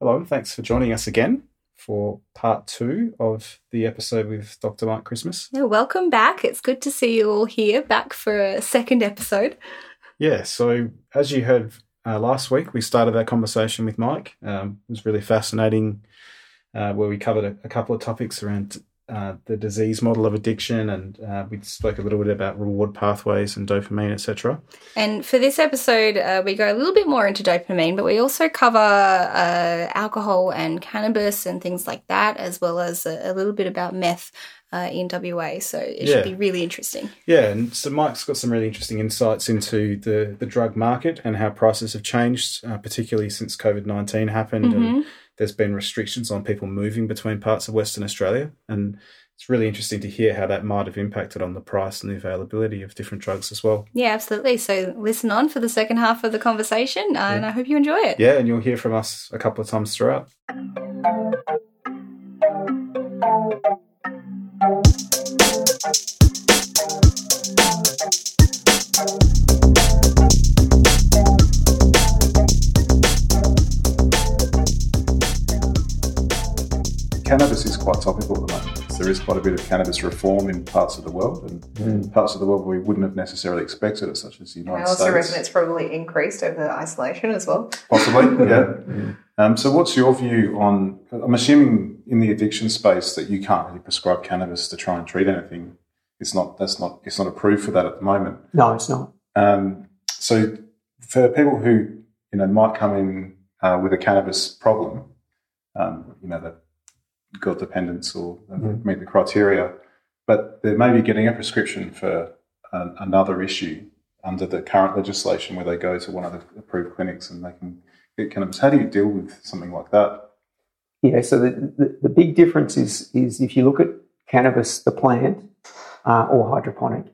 Hello, and thanks for joining us again for part two of the episode with Dr. Mike Christmass. Yeah, welcome back. It's good to see you all here back for a second episode. Yeah, so as you heard uh, last week, we started our conversation with Mike. Um, it was really fascinating, uh, where we covered a, a couple of topics around uh, the disease model of addiction, and uh, we spoke a little bit about reward pathways and dopamine, etc. And for this episode, uh, we go a little bit more into dopamine, but we also cover uh, alcohol and cannabis and things like that, as well as a, a little bit about meth. Uh, in WA, so it Yeah. should be really interesting. Yeah, and so Mike's got some really interesting insights into the, the drug market and how prices have changed, uh, particularly since COVID 19 happened. And there's been restrictions on people moving between parts of Western Australia. And it's really interesting to hear how that might have impacted on the price and the availability of different drugs as well. Yeah, absolutely. So listen on for the second half of the conversation, uh, and I hope you enjoy it. Yeah, and you'll hear from us a couple of times throughout. Cannabis is quite topical at the moment. There is quite a bit of cannabis reform in parts of the world, and parts of the world where we wouldn't have necessarily expected it, such as the United I also States. reckon it's probably increased over the isolation as well. Possibly, yeah. Um, so, what's your view on? I'm assuming in the addiction space that you can't really prescribe cannabis to try and treat anything. It's not. That's not. It's not approved for that at the moment. No, it's not. Um, so, for people who you know might come in uh, with a cannabis problem, um, you know, that got dependence or meet the criteria, but they may be getting a prescription for an, another issue under the current legislation, where they go to one of the approved clinics and they can get cannabis. How do you deal with something like that? Yeah, so the, the, the big difference is is if you look at cannabis, the plant, uh, or hydroponic,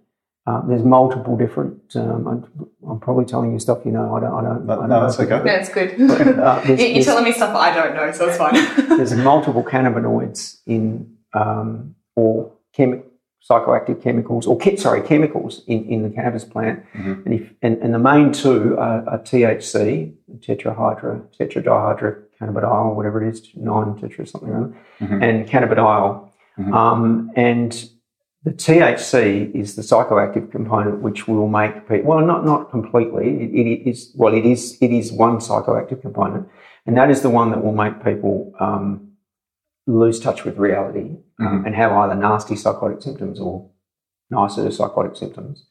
um, there's multiple different. Um, I'm, I'm probably telling you stuff you know. I don't. I don't. No, I don't no, know. that's okay. No, it's good. Uh, there's- You- You're there's- telling me stuff I don't know, so it's fine. there's multiple cannabinoids in um, or chemi- psychoactive chemicals or che- sorry chemicals in, in the cannabis plant and, if, and and the main two are, are THC tetrahydro tetradihydrocannabidiol whatever it is nine tetra something or other and cannabidiol. Um, and the THC is the psychoactive component which will make people well not not completely. It, it is well it is it is one psychoactive component. And that is the one that will make people um, lose touch with reality um, and have either nasty psychotic symptoms or nicer psychotic symptoms.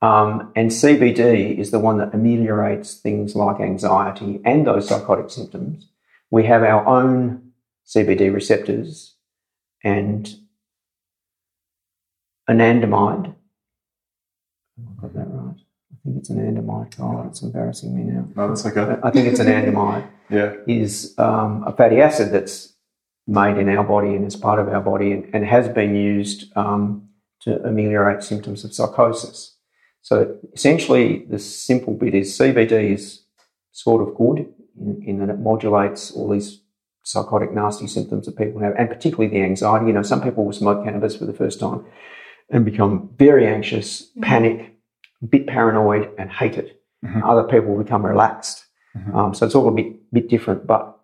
Um, and CBD is the one that ameliorates things like anxiety and those psychotic symptoms. We have our own CBD receptors and anandamide. I got that right? I think it's anandamide. Oh, it's embarrassing me now. No, that's okay. I think it's anandamide Yeah. is um, a fatty acid that's made in our body and is part of our body and, and has been used um, to ameliorate symptoms of psychosis. So essentially, the simple bit is CBD is sort of good in, in that it modulates all these psychotic, nasty symptoms that people have, and particularly the anxiety. You know, some people will smoke cannabis for the first time and become very anxious, panic, a bit paranoid, and hate it. Other people become relaxed. Um, so it's all a bit bit different, but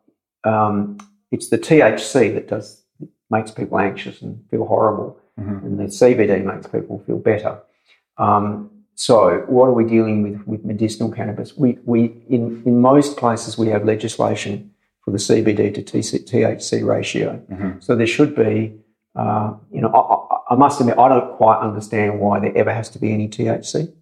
um, it's the THC that does makes people anxious and feel horrible, and the CBD makes people feel better. Um, so what are we dealing with with medicinal cannabis? We we in in most places we have legislation for the CBD to TC, THC ratio. So there should be. Uh, you know, I, I, must admit, I don't quite understand why there ever has to be any THC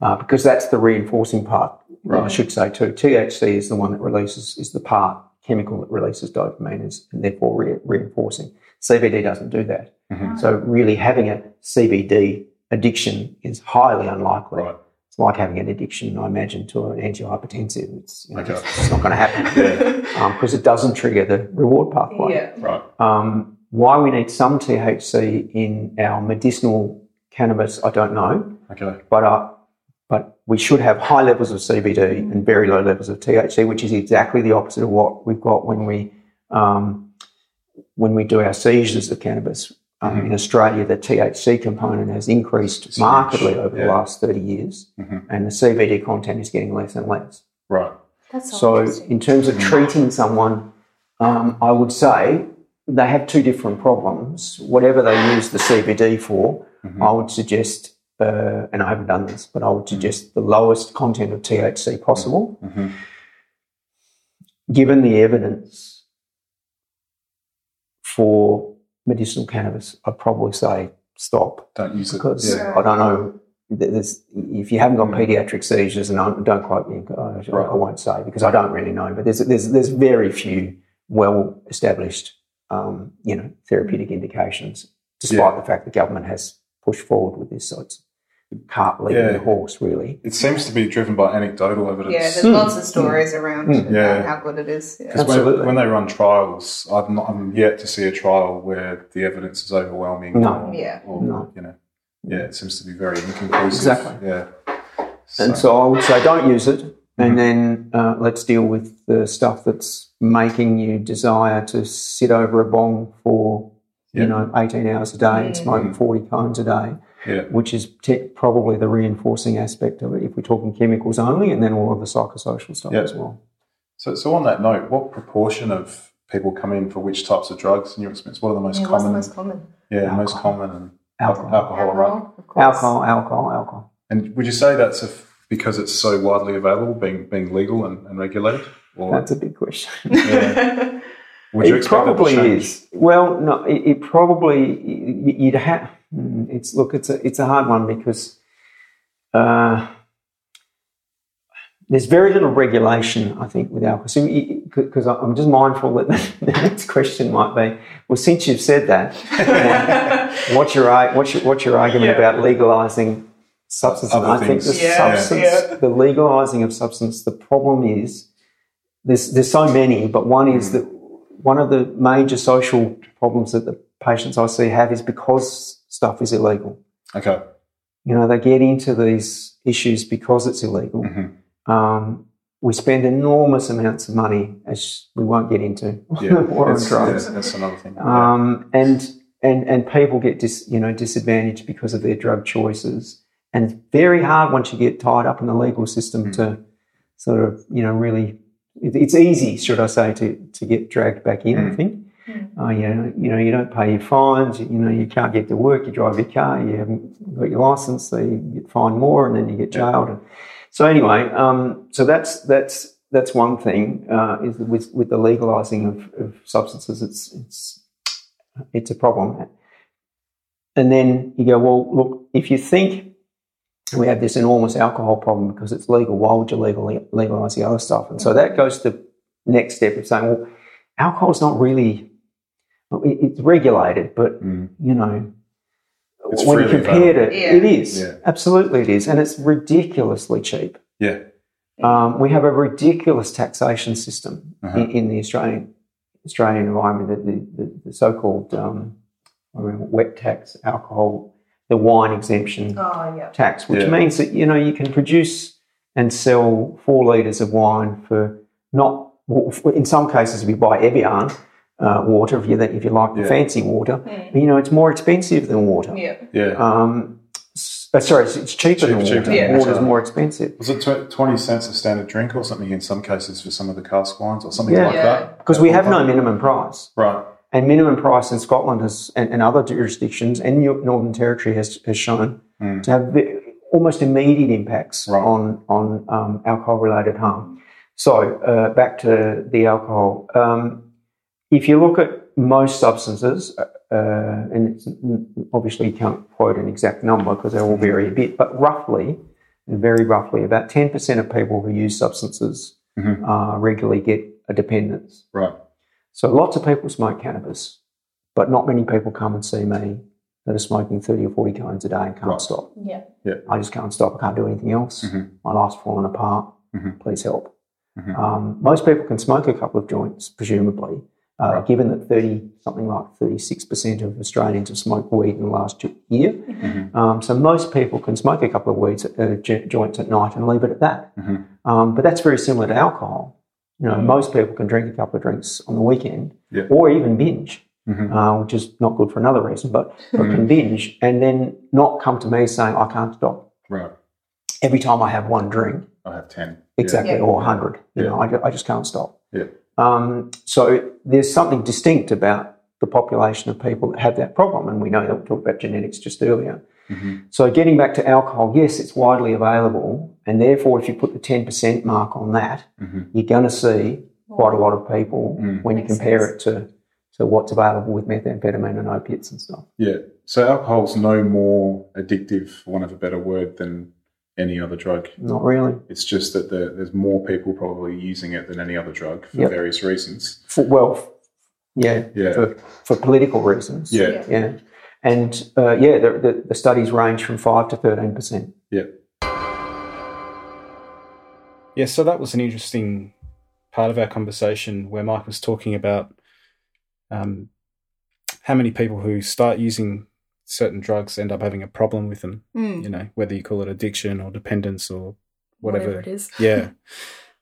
uh, because that's the reinforcing part. I should say too. THC is the one that releases is the part chemical that releases dopamine is, and therefore re- reinforcing. CBD doesn't do that. So really, having a CBD addiction is highly unlikely. Right. It's like having an addiction, I imagine, to an antihypertensive. It's, you know, Okay. it's not going to happen because it doesn't trigger the reward pathway yeah. Right. um, why we need some THC in our medicinal cannabis, I don't know, Okay. but uh, but we should have high levels of CBD and very low levels of THC, which is exactly the opposite of what we've got when we um, when we do our seizures of cannabis. Um, In Australia, the THC component has increased markedly over the last 30 years, and the CBD content is getting less and less. Right. That's So, in terms of treating someone, um, I would say they have two different problems. Whatever they use the CBD for, I would suggest, uh, and I haven't done this, but I would suggest the lowest content of THC possible. Mhm. Given the evidence for medicinal cannabis, I'd probably say stop Don't use it. because yeah. I don't know. There's, if you haven't got pediatric seizures, and I, don't quote me, I, I won't say because I don't really know. But there's there's there's very few well established, um, you know, therapeutic indications, despite Yeah. the fact the government has pushed forward with this. So it's cart leading Yeah. the horse, really. It seems to be driven by anecdotal evidence. Yeah, there's Hmm. lots of stories around Mm. Yeah. about how good it is. Yeah. When, Absolutely. when they run trials, I've not, I'm yet to see a trial where the evidence is overwhelming. No. or, Yeah. or, No. you know, yeah, it seems to be very inconclusive. Exactly. Yeah. And so I would say don't use it, Mm-hmm. and then uh, let's deal with the stuff that's making you desire to sit over a bong for Yeah. you know 18 hours a day and smoke Mm. 40 cones a day, yeah, which is te- probably the reinforcing aspect of it if we're talking chemicals only, and then all of the psychosocial stuff Yeah. as well. So, so on that note, what proportion of people come in for which types of drugs in your experience? What are the most Yeah, what's the common? most common? yeah, most Alcohol. common and Alcohol. alcohol, right? Alcohol, alcohol, alcohol. And would you say that's a, because it's so widely available, being being legal and, and regulated, or That's a big question. yeah. would you it expect that to probably is. Well, no, it, it probably you'd have. It's look, it's a it's a hard one because uh, there's very little regulation, I think, with alcohol. So, because I'm just mindful that the next question might be, well, since you've said that, what's your what's your, what's your argument Yeah. about legalising substance? And Other I think the. Yeah, substance, yeah. the legalising of substance, the problem is there's there's so many, but one is that one of the major social problems that the patients I see have is because stuff is illegal. Okay. You know, they get into these issues because it's illegal. Mhm. Um, we spend enormous amounts of money, as we won't get into, Yeah, war on drugs. yeah, that's another thing. Um, and and and people get dis, you know disadvantaged because of their drug choices, and it's very hard once you get tied up in the legal system to sort of you know really. It, it's easy, should I say, to to get dragged back in. I think. Uh, you know, you know, you don't pay your fines. You, know, you can't get to work. You drive your car. You haven't got your license, so you get fined more, and then you get jailed. And so anyway, um, so that's that's that's one thing uh, is with with the legalising of, of substances. It's it's it's a problem. And then you go, well, look, if you think we have this enormous alcohol problem because it's legal, why would you legally legalise the other stuff? And so that goes to the next step of saying, well, alcohol's not really it's regulated, but Mm. you know, It's when you freely compare it. Yeah. it is Yeah. absolutely it is, and it's ridiculously cheap. Yeah. Um, we have a ridiculous taxation system Uh-huh. in, in the Australian Australian environment, the, the, the, the so-called um, I remember wet tax, alcohol, the wine exemption Oh, yeah. tax, which Yeah. means that you know you can produce and sell four litres of wine for not well, for- in some cases if you buy Evian uh, water if you if you like the Yeah. fancy water, you know it's more expensive than water. Yeah. Yeah. Um, uh, sorry, it's, it's cheaper Cheap- than cheaper water. than Yeah. Water's water. more expensive. Was it tw- 20 cents a standard drink or something in some cases for some of the cask wines or something Yeah. like Yeah. that? Because we have no minimum price. Right. And minimum price in Scotland has, and, and other jurisdictions and Northern Territory has, has shown to have ve- almost immediate impacts Right. on, on um, alcohol related harm. So, uh, back to the alcohol. Um, if you look at most substances, uh, and it's, obviously you can't quote an exact number because they all vary a bit, but roughly, very roughly, about 10% of people who use substances Mhm. uh, regularly get a dependence. Right. So lots of people smoke cannabis, but not many people come and see me that are smoking 30 or 40 cones a day and can't Right. stop. Yeah. yeah. I just can't stop. I can't do anything else. Mhm. My life's fallen apart. Mhm. Please help. Mhm. Um, most people can smoke a couple of joints, presumably, uh, Right. given that 30, something like 36% of Australians have smoked weed in the last year. Mm-hmm. Um, so most people can smoke a couple of weeds, uh, jo- joints at night and leave it at that. Mhm. Um, but that's very similar to alcohol. You know, most people can drink a couple of drinks on the weekend Yeah. or even binge, Mhm. uh, which is not good for another reason, but, but Mm-hmm. can binge and then not come to me saying, I can't stop. Right. Every time I have one drink, I have 10. exactly, Yeah. or 100. You Yeah. know, I, I just can't stop. Yeah. Um, so there's something distinct about the population of people that have that problem, and we know that we talked about genetics just earlier. hmm So getting back to alcohol, yes, it's widely available, and therefore, if you put the 10% mark on that, hmm you're going to see quite a lot of people Mm. when you Makes compare sense. it to, to what's available with methamphetamine and opiates and stuff. Yeah. So alcohol's no more addictive, for want of a better word, than any other drug. Not really. It's just that there, there's more people probably using it than any other drug for Yep. various reasons. For, well, f- yeah, Yeah. For, for political reasons. Yeah. Yeah. Yeah. And uh, yeah, the, the, the studies range from 5 to 13%. Yeah. Yeah, so that was an interesting part of our conversation where Mike was talking about um, how many people who start using certain drugs end up having a problem with them. Mm, You know, whether you call it addiction or dependence or whatever. it is. yeah.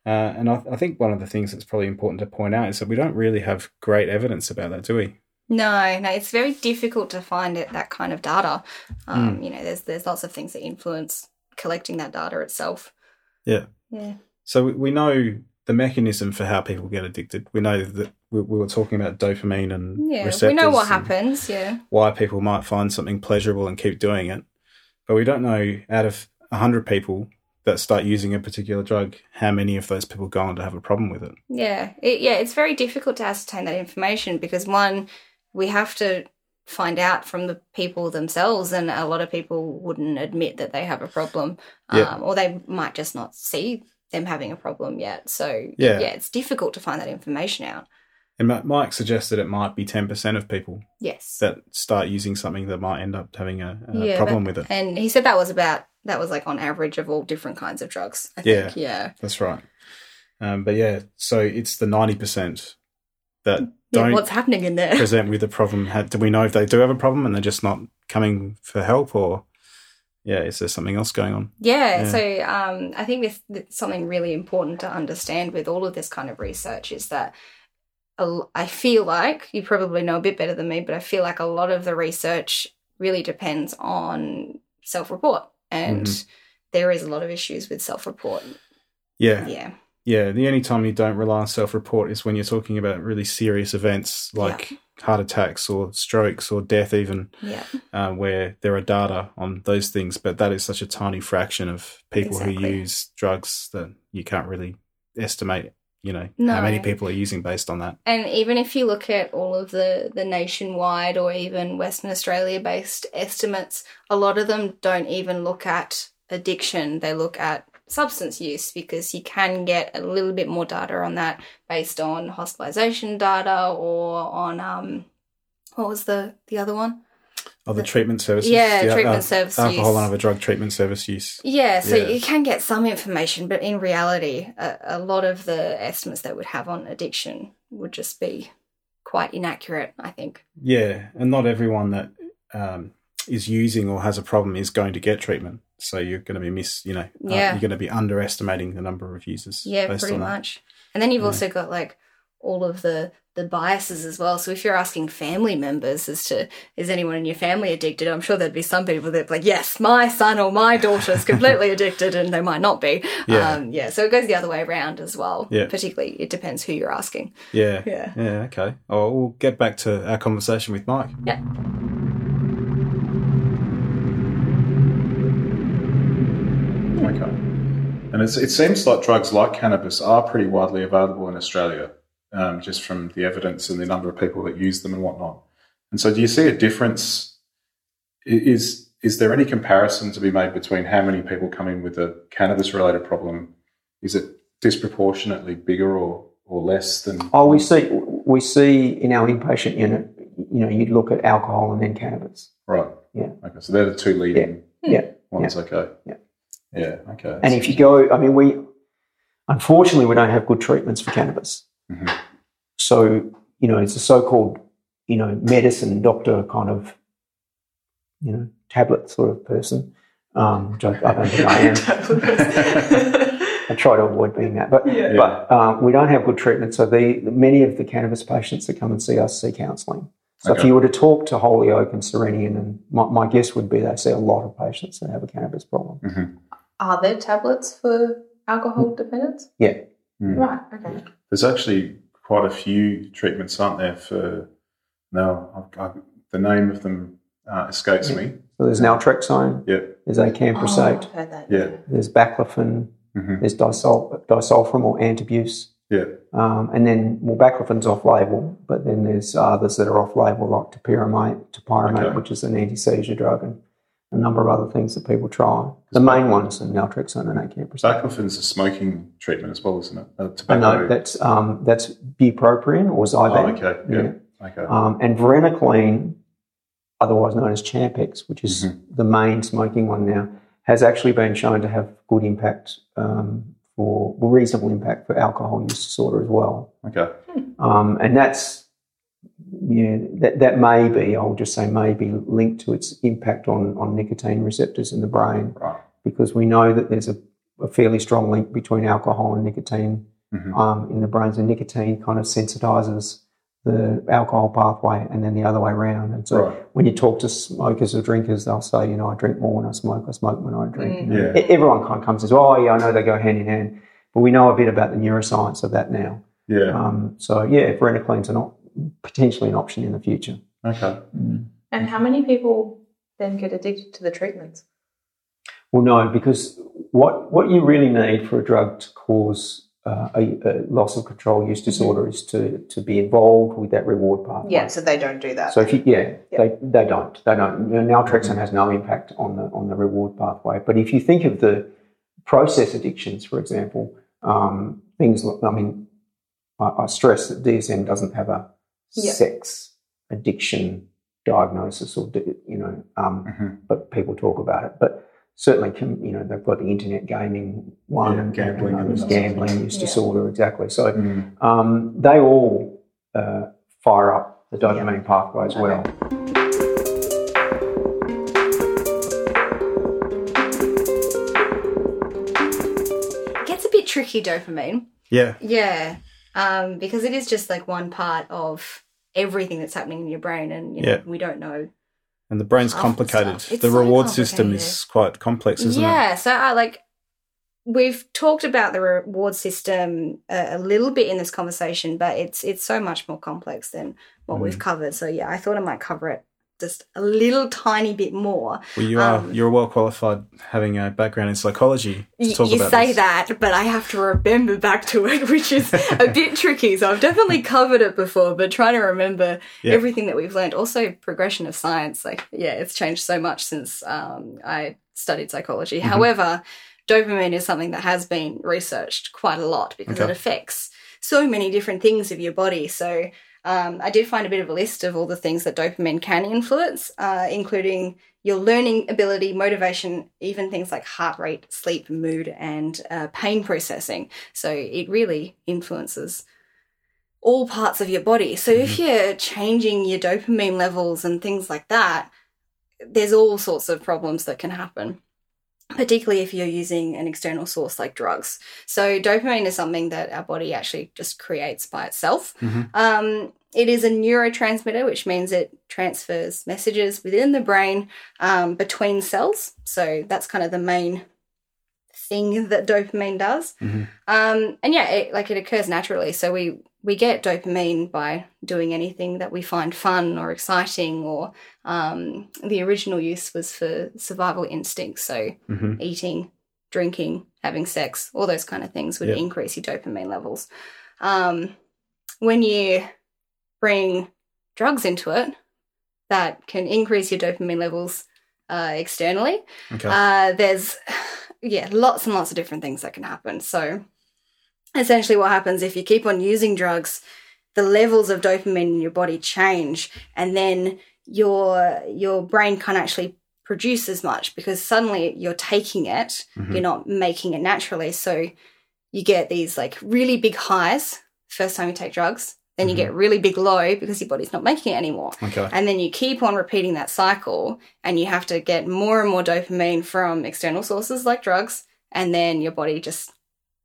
Uh, and I, I think one of the things that's probably important to point out is that we don't really have great evidence about that, do we? No, no, it's very difficult to find it, that kind of data. Um, Hmm. You know, there's there's lots of things that influence collecting that data itself. Yeah. Yeah. So we, we know the mechanism for how people get addicted. We know that we, we were talking about dopamine and Yeah. receptors We know what happens. Yeah. Why people might find something pleasurable and keep doing it, but we don't know out of hundred people that start using a particular drug, how many of those people go on to have a problem with it. Yeah. It, yeah. It's very difficult to ascertain that information because one, we have to find out from the people themselves, and a lot of people wouldn't admit that they have a problem, um, Yeah. or they might just not see them having a problem yet. So Yeah. yeah, it's difficult to find that information out. And Mike suggested it might be ten percent of people Yes. that start using something that might end up having a, a Yeah, problem but- with it. And he said that was about that was like on average of all different kinds of drugs. I Yeah. think. Yeah. That's right. Um, but yeah, so it's the ninety percent that Yeah, don't what's happening in there? present with a problem. Do we know if they do have a problem and they're just not coming for help, or yeah, is there something else going on? Yeah, Yeah. so um, I think this, something really important to understand with all of this kind of research is that I feel like you probably know a bit better than me, but I feel like a lot of the research really depends on self-report, and Mhm. there is a lot of issues with self-report. Yeah, Yeah, yeah. The only time you don't rely on self-report is when you're talking about really serious events like heart attacks or strokes or death, even yeah, uh, where there are data on those things. But that is such a tiny fraction of people who use drugs that you can't really estimate. You know No. how many people are using based on that. and even if you look at all of the the nationwide or even Western Australia based estimates, a lot of them don't even look at addiction. They look at substance use because you can get a little bit more data on that based on hospitalization data or on um what was the the other one? Oh, the treatment services. Yeah, The, treatment service Alcohol use. and other drug treatment service use. Yeah, so Yeah. you can get some information, but in reality, a, a lot of the estimates they would have on addiction would just be quite inaccurate, I think. Yeah, and not everyone that um, is using or has a problem is going to get treatment. So you're going to be miss, you know, uh, Yeah. you're going to be underestimating the number of users. Yeah, pretty on that. much. And then you've Yeah. also got like all of the the biases as well. So if you're asking family members as to is anyone in your family addicted, I'm sure there'd be some people that like, yes, my son or my daughter's completely addicted, and they might not be. Yeah. Um, yeah. So it goes the other way around as well. Yeah. Particularly, it depends who you're asking. Yeah, Yeah. yeah, okay. Oh, we'll get back to our conversation with Mike. Yeah. Okay. And it's, it seems like drugs like cannabis are pretty widely available in Australia, um, just from the evidence and the number of people that use them and whatnot. And so, do you see a difference? Is is there any comparison to be made between how many people come in with a cannabis related problem? Is it disproportionately bigger or, or less than? Oh, we see we see in our inpatient unit, you know, you'd look at alcohol and then cannabis. Right. Yeah. Okay. So they're the two leading Yeah. ones. Okay. Yeah. Yeah. Okay. And if you go, I mean, we unfortunately we don't have good treatments for cannabis. Mhm. So you know, it's a so-called you know medicine doctor kind of you know tablet sort of person. Um, which I, I don't think I am. I try to avoid being that, but Yeah. but um, we don't have good treatment. So the many of the cannabis patients that come and see us see counselling. So if you were to talk to Holyoake and Cyrenian, and my, my guess would be they see a lot of patients that have a cannabis problem. Mhm. Are there tablets for alcohol dependence? Yeah. Mm. Right. Okay. There's actually quite a few treatments, aren't there? For now, I, I, the name of them uh, escapes me. So there's naltrexone, Yeah, there's Oh, acamprosate, I've heard that. yeah, there's baclofen, hmm there's disul- disulfiram or antabuse. yeah. Um, and then, well, baclofen's off label, but then there's others that are off label, like topiramate, topiramate, Okay. which is an anti seizure drug, and a number of other things that people try. The main ones are naltrexone and acamprosate. Baclofen's a smoking treatment as well, isn't it? Uh, I tobacco. know that's um, that's bupropion or Oh, Zyban. okay. Yeah. Okay. Um, and varenicline, otherwise known as Champix, which is Mm-hmm. the main smoking one now, has actually been shown to have good impact um, for well, reasonable impact for alcohol use disorder as well. okay. Um, and that's yeah, that that may be I'll just say may be linked to its impact on on nicotine receptors in the brain Right. because we know that there's a, a fairly strong link between alcohol and nicotine Mhm. um, in the brains, and nicotine kind of sensitizes the alcohol pathway, and then the other way around. And so, Right. when you talk to smokers or drinkers, they'll say, you know, I drink more when I smoke, I smoke when I drink. You know, Yeah. E- Everyone kind of comes and says, oh, yeah, I know they go hand in hand, but we know a bit about the neuroscience of that now. Yeah. Um, so, yeah, varenicline's an op- potentially an option in the future. Okay. And how many people then get addicted to the treatments? Well, no, because what what you really need for a drug to cause uh, a, a loss of control use disorder is to to be involved with that reward pathway. Yeah, so they don't do that. So if you yeah, Yeah. they they don't they don't. You know, naltrexone has no impact on the on the reward pathway. But if you think of the process addictions, for example, um, things I mean, I, I stress that DSM doesn't have a Yeah. sex addiction diagnosis or you know, um, Mhm. but people talk about it. But certainly, can, you know, they've got the internet gaming one, Yeah, gambling and others, that sort of gambling thing. use Yeah. disorder, exactly. So Mm. um, they all uh, fire up the dopamine pathway as well. It gets a bit tricky, dopamine. Yeah. Yeah, um, because it is just like one part of everything that's happening in your brain, and you know, Yeah. we don't know. And the brain's the complicated. The so reward system is quite complex, isn't it? yeah, so I like we've talked about the reward system a, a little bit in this conversation, but it's it's so much more complex than what Mm. we've covered. So yeah, I thought I might cover it just a little tiny bit more. Well, you are Um, you're well qualified having a background in psychology to Y- talk you say this. that, but I have to remember back to it, which is a bit tricky. So I've definitely covered it before, but trying to remember Yeah. everything that we've learned. Also, progression of science. Like, yeah, it's changed so much since um, I studied psychology. Mm-hmm. However, dopamine is something that has been researched quite a lot because Okay. it affects so many different things of your body. So um, I did find a bit of a list of all the things that dopamine can influence, uh, including your learning ability, motivation, even things like heart rate, sleep, mood, and uh, pain processing. So it really influences all parts of your body. So if you're changing your dopamine levels and things like that, there's all sorts of problems that can happen. Particularly if you're using an external source like drugs. So, dopamine is something that our body actually just creates by itself. Mhm. Um, it is a neurotransmitter, which means it transfers messages within the brain um, between cells. So that's kind of the main thing that dopamine does. Mhm. Um, and yeah, it, like it occurs naturally. So we we get dopamine by doing anything that we find fun or exciting, or um, the original use was for survival instincts. So Mhm. eating, drinking, having sex, all those kind of things would Yeah. increase your dopamine levels. Um, when you bring drugs into it, that can increase your dopamine levels uh, externally. Okay. Uh, there's, yeah, lots and lots of different things that can happen. So, essentially, what happens if you keep on using drugs, the levels of dopamine in your body change, and then your your brain can't actually produce as much because suddenly you're taking it, Mhm. you're not making it naturally. So, you get these like really big highs first time you take drugs. Then you get really big low because your body's not making it anymore. okay. And then you keep on repeating that cycle, and you have to get more and more dopamine from external sources like drugs, and then your body just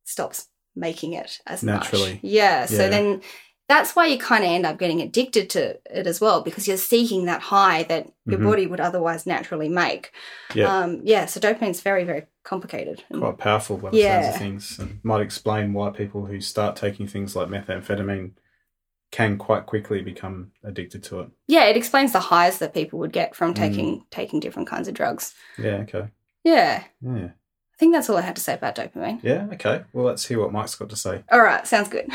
stops making it as Naturally. much. Yeah. So then that's why you kind of end up getting addicted to it as well, because you're seeking that high that your Mhm. body would otherwise naturally make. Yeah. Um, yeah. So dopamine's very, very complicated. Quite powerful by the Yeah. sounds of things, and might explain why people who start taking things like methamphetamine can quite quickly become addicted to it. yeah, it explains the highs that people would get Mm. from taking taking different kinds of drugs. Yeah. Okay. Yeah, Yeah. I think that's all I had to say about dopamine. Yeah. Okay. Well, let's hear what Mike's got to say. All right, sounds good.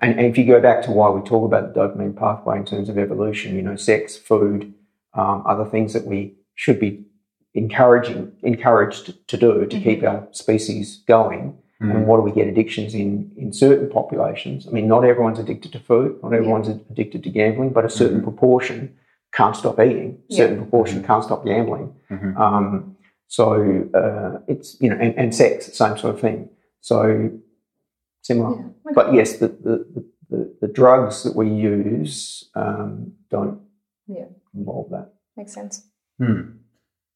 And, and if you go back to why we talk about the dopamine pathway in terms of evolution, you know, sex, food, um, other things that we should be encouraging encouraged to do to keep our species going. And what do we get addictions in in certain populations? I mean, not everyone's addicted to food, not everyone's addicted to gambling, but a certain proportion can't stop eating. A certain proportion can't stop gambling. Mhm. Um, so uh, it's you know, and, and sex, same sort of thing. So similar. Yeah. Okay. But yes, the, the, the, the drugs that we use um, don't Yeah. involve that. Makes sense. Hmm.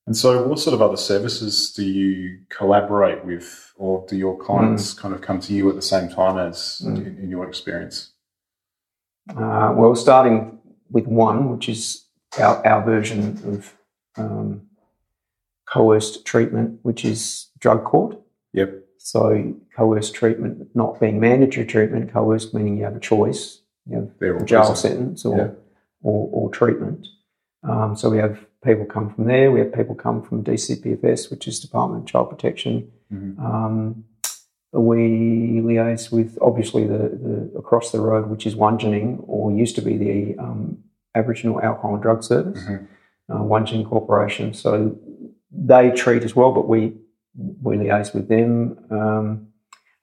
And so, what sort of other services do you collaborate with, or do your clients kind of come to you at the same time as Mm. in, in your experience? Uh, well, starting with one, which is our, our version of um, coerced treatment, which is drug court. Yep. So, coerced treatment not being mandatory treatment, coerced meaning you have a choice. You have a jail sentence or, Yeah. or, or treatment. Um, so we have people come from there. We have people come from DCPFS, which is Department of Child Protection. Mhm. Um, we liaise with obviously the, the across the road, which is Wungening, or used to be the um, Aboriginal Alcohol and Drug Service, Mhm. uh, Corporation. So they treat as well, but we we liaise with them, um,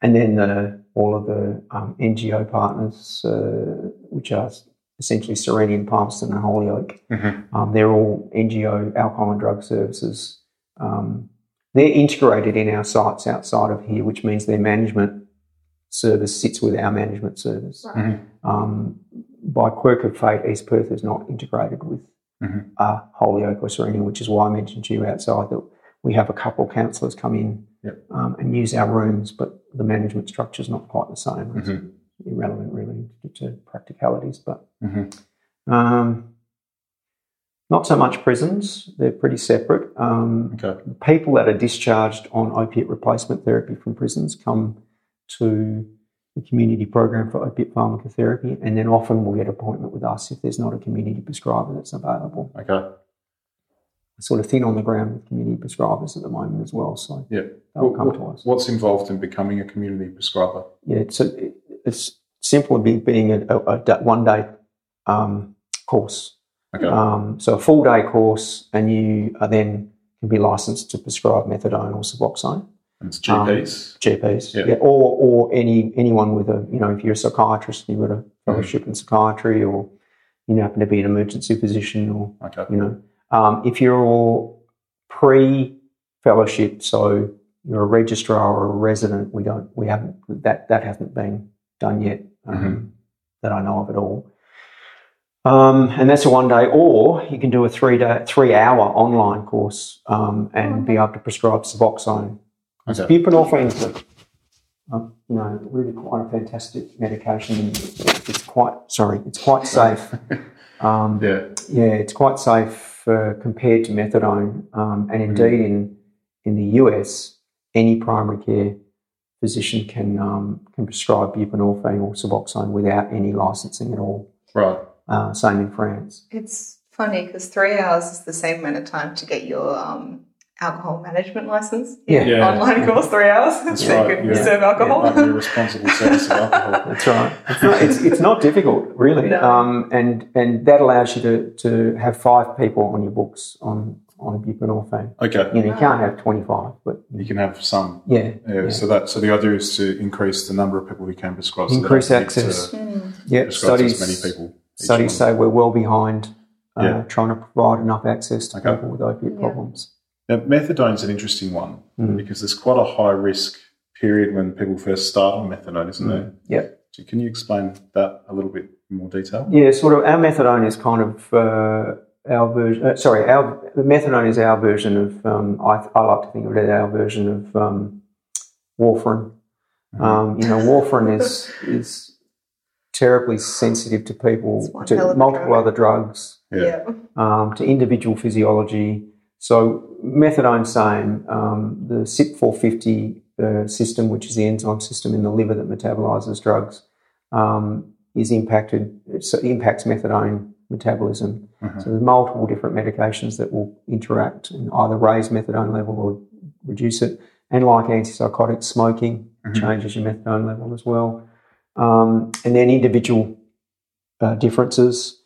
and then the, all of the um, NGO partners, uh, which are essentially Cyrenian, Palmerston, and Holyoake. Mhm. Um, they're all NGO alcohol and drug services. Um, they're integrated in our sites outside of here, which means their management service sits with our management service. Right. Um, by quirk of fate, East Perth is not integrated with Mhm. uh, Holyoake or Cyrenian, which is why I mentioned to you outside that we have a couple of counsellors come in Yep. um, and use our rooms, but the management structure is not quite the same. Irrelevant, really, to practicalities. But Mhm. um, not so much prisons; they're pretty separate. Um, Okay. people that are discharged on opiate replacement therapy from prisons come to the community program for opiate pharmacotherapy, and then often will get appointment with us if there's not a community prescriber that's available. Okay. Sort of thin on the ground with community prescribers at the moment as well, so Yeah. they'll come to us. What's involved in becoming a community prescriber? Yeah, it's a, it's simply be- being a, a, a one day um, course. Okay. Um, so a full day course, and you are then can be licensed to prescribe methadone or Suboxone. and it's GPs. GPs, Yeah. yeah, or or any anyone with a you know if you're a psychiatrist and you've got a fellowship in psychiatry, or you happen to be an emergency physician, or okay. you know um, if you're pre fellowship, so you're a registrar or a resident, we don't we haven't that that hasn't been done yet um, Mhm. that I know of at all. Um, and that's a one day, or you can do a three day, three hour online course um, and be able to prescribe Suboxone Okay. Buprenorphine is a, um, you know, really quite a fantastic medication. It's quite, sorry, it's quite safe. Um, Yeah. yeah, it's quite safe uh, compared to methadone. Um, and indeed, in in the US, any primary care physician can um, can prescribe buprenorphine or Suboxone without any licensing at all. Right. Uh, same in France. It's funny because three hours is the same amount of time to get your um, alcohol management license. Yeah. Yeah. Online course, three hours. That's so right. you can yeah. serve alcohol. Yeah, like responsible service of alcohol. That's right. It's not, it's, it's not difficult, really. No. Um, and and that allows you to, to have five people on your books on on a buprenorphine. Okay. You know, you can't have twenty five, but You can have some. yeah, Yeah, yeah. So that so the idea is to increase the number of people who can prescribe. so they Increase don't access. Mm. yeah. Studies as many people. studies one. say we're well behind uh, Yeah. trying to provide enough access to Okay. people with opiate Yeah. problems. Now, methadone's an interesting one Mm. because there's quite a high risk period when people first start on methadone, isn't there? Yeah. So can you explain that a little bit in more detail? Yeah, sort of. Our methadone is kind of uh, our version. Uh, sorry, our methadone is our version of. Um, I, I like to think of it as our version of um, warfarin. Mhm. Um, you know, warfarin is is terribly sensitive to people It's one hell to multiple drug. other drugs. Yeah. um, to individual physiology. So methadone, same. Um, the CYP450 uh, system, which is the enzyme system in the liver that metabolizes drugs, um, is impacted. So it impacts methadone metabolism. So there's multiple different medications that will interact and either raise methadone level or reduce it. And like antipsychotics, smoking changes your methadone level as well. Um, and then individual uh, differences.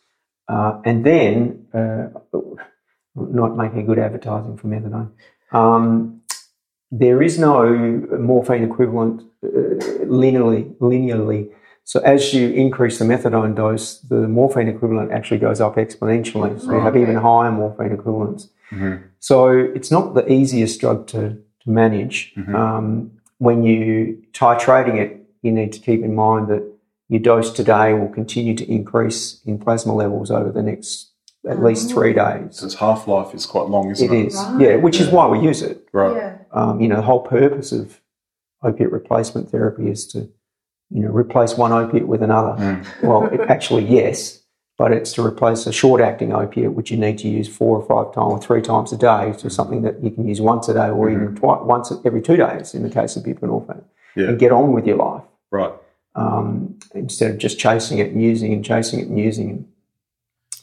Uh, and then, uh, not making good advertising for methadone, um, there is no morphine equivalent uh, linearly, linearly. So as you increase the methadone dose, the morphine equivalent actually goes up exponentially. So you have even higher morphine equivalents. So it's not the easiest drug to, to manage. Um, when you titrating it, you need to keep in mind that your dose today will continue to increase in plasma levels over the next at least three days. So its half life is quite long, isn't It it? is, yeah, which is why we use it. Right. Yeah. Um, you know, the whole purpose of opiate replacement therapy is to, you know, replace one opiate with another. Well, it, actually, yes, but it's to replace a short-acting opiate, which you need to use four or five times or three times a day, to something that you can use once a day or even twice, once every two days in the case of buprenorphine, Yeah. and get on with your life Right. um, instead of just chasing it and using and chasing it and using it.